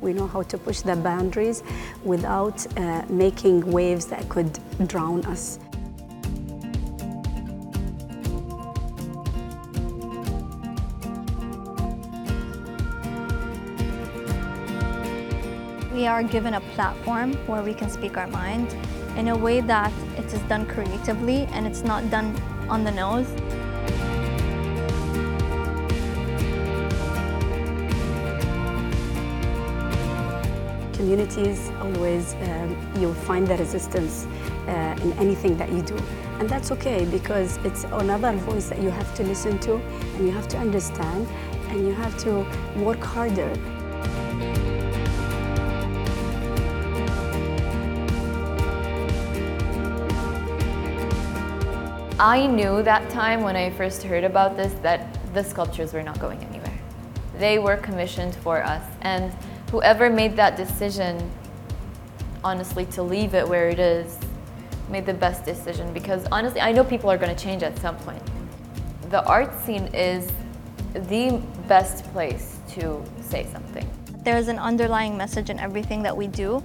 We know how to push the boundaries without uh, making waves that could drown us. We are given a platform where we can speak our mind in a way that it is done creatively and it's not done on the nose. Communities always, um, you'll find the resistance uh, in anything that you do. And that's okay because it's another voice that you have to listen to and you have to understand and you have to work harder. I knew that time when I first heard about this that the sculptures were not going anywhere. They were commissioned for us and whoever made that decision, honestly, to leave it where it is, made the best decision because honestly, I know people are going to change at some point. The art scene is the best place to say something. There is an underlying message in everything that we do.